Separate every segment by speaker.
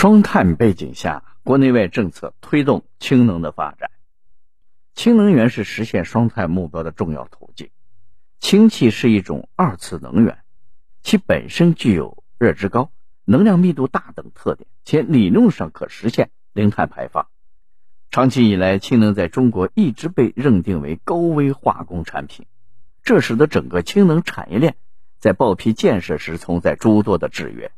Speaker 1: 双碳背景下，国内外政策推动氢能的发展。氢能源是实现双碳目标的重要途径。氢气是一种二次能源，其本身具有热值高、能量密度大等特点，且理论上可实现零碳排放。长期以来，氢能在中国一直被认定为高危化工产品，这使得整个氢能产业链在报批建设时存在诸多的制约。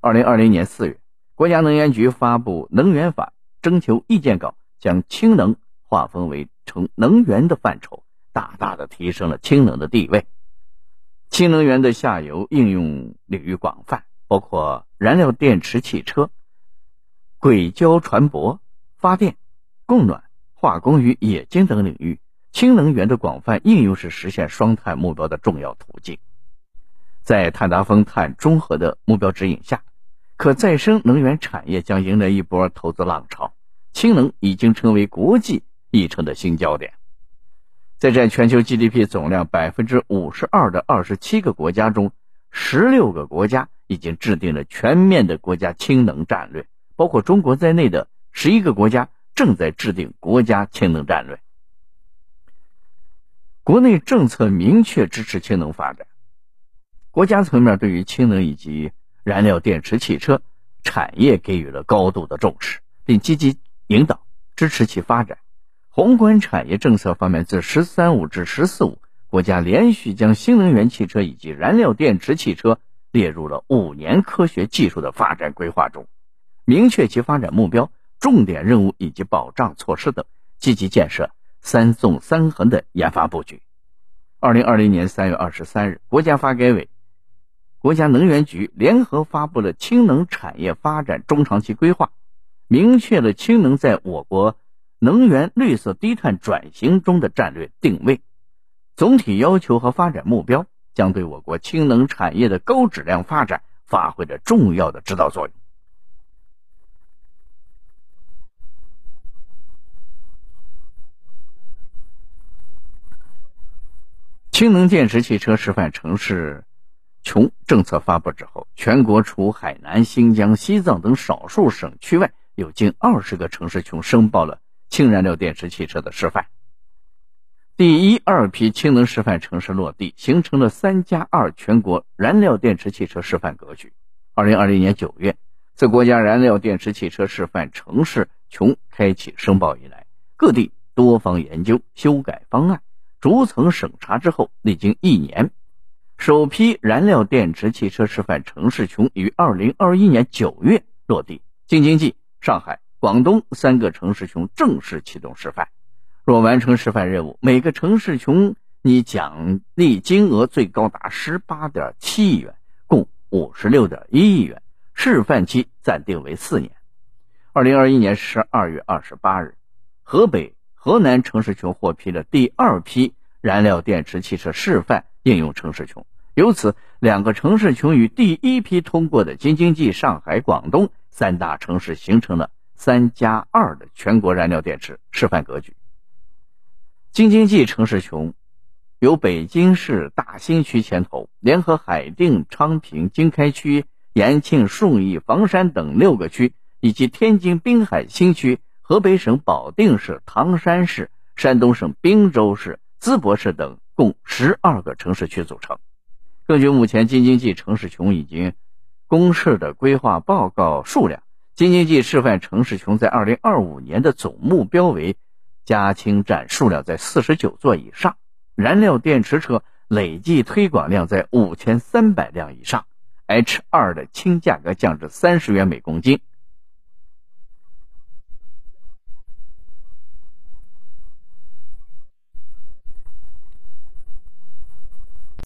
Speaker 1: 二零二零年四月，国家能源局发布《能源法》征求意见稿，将氢能划分为成能源的范畴，大大的提升了氢能的地位。氢能源的下游应用领域广泛，包括燃料电池汽车、轨交船舶、发电。供暖、化工与冶金等领域，氢能源的广泛应用是实现双碳目标的重要途径。在碳达峰、碳中和的目标指引下，可再生能源产业将迎来一波投资浪潮。氢能已经成为国际议程的新焦点。在占全球 GDP 总量百分之五十二的二十七个国家中，十六个国家已经制定了全面的国家氢能战略，包括中国在内的十一个国家。正在制定国家氢能战略，国内政策明确支持氢能发展，国家层面对于氢能以及燃料电池汽车产业给予了高度的重视，并积极引导支持其发展。宏观产业政策方面，自“十三五”至“十四五”，国家连续将新能源汽车以及燃料电池汽车列入了五年科学技术的发展规划中，明确其发展目标。重点任务以及保障措施等，积极建设“三纵三横”的研发布局。二零二零年三月二十三日，国家发改委、国家能源局联合发布了氢能产业发展中长期规划，明确了氢能在我国能源绿色低碳转型中的战略定位、总体要求和发展目标，将对我国氢能产业的高质量发展发挥着重要的指导作用。氢能电池汽车示范城市群政策发布之后，全国除海南、新疆、西藏等少数省区外，有近二十个城市群申报了氢燃料电池汽车的示范。第一、二批氢能示范城市落地，形成了“三加二”全国燃料电池汽车示范格局。二零二零年九月，自国家燃料电池汽车示范城市群开启申报以来，各地多方研究修改方案。逐层审查之后，历经一年，首批燃料电池汽车示范城市群于二零二一年九月落地，京津冀、上海、广东三个城市群正式启动示范。若完成示范任务，每个城市群拟奖励金额最高达十八点七亿元，共五十六点一亿元。示范期暂定为四年。二零二一年十二月二十八日，河北。河南城市群获批了第二批燃料电池汽车示范应用城市群，由此两个城市群与第一批通过的京津冀、上海、广东三大城市形成了“三加二”的全国燃料电池示范格局。京津冀城市群由北京市大兴区牵头，联合海淀、昌平、经开区、延庆、顺义、房山等六个区，以及天津滨海新区。河北省保定市、唐山市、山东省滨州市、淄博市等共十二个城市区组成。根据目前京津冀城市群已经公示的规划报告数量，京津冀示范城市群在二零二五年的总目标为加氢站数量在四十九座以上，燃料电池车累计推广量在五千三百辆以上，H 二的氢价格降至三十元每公斤。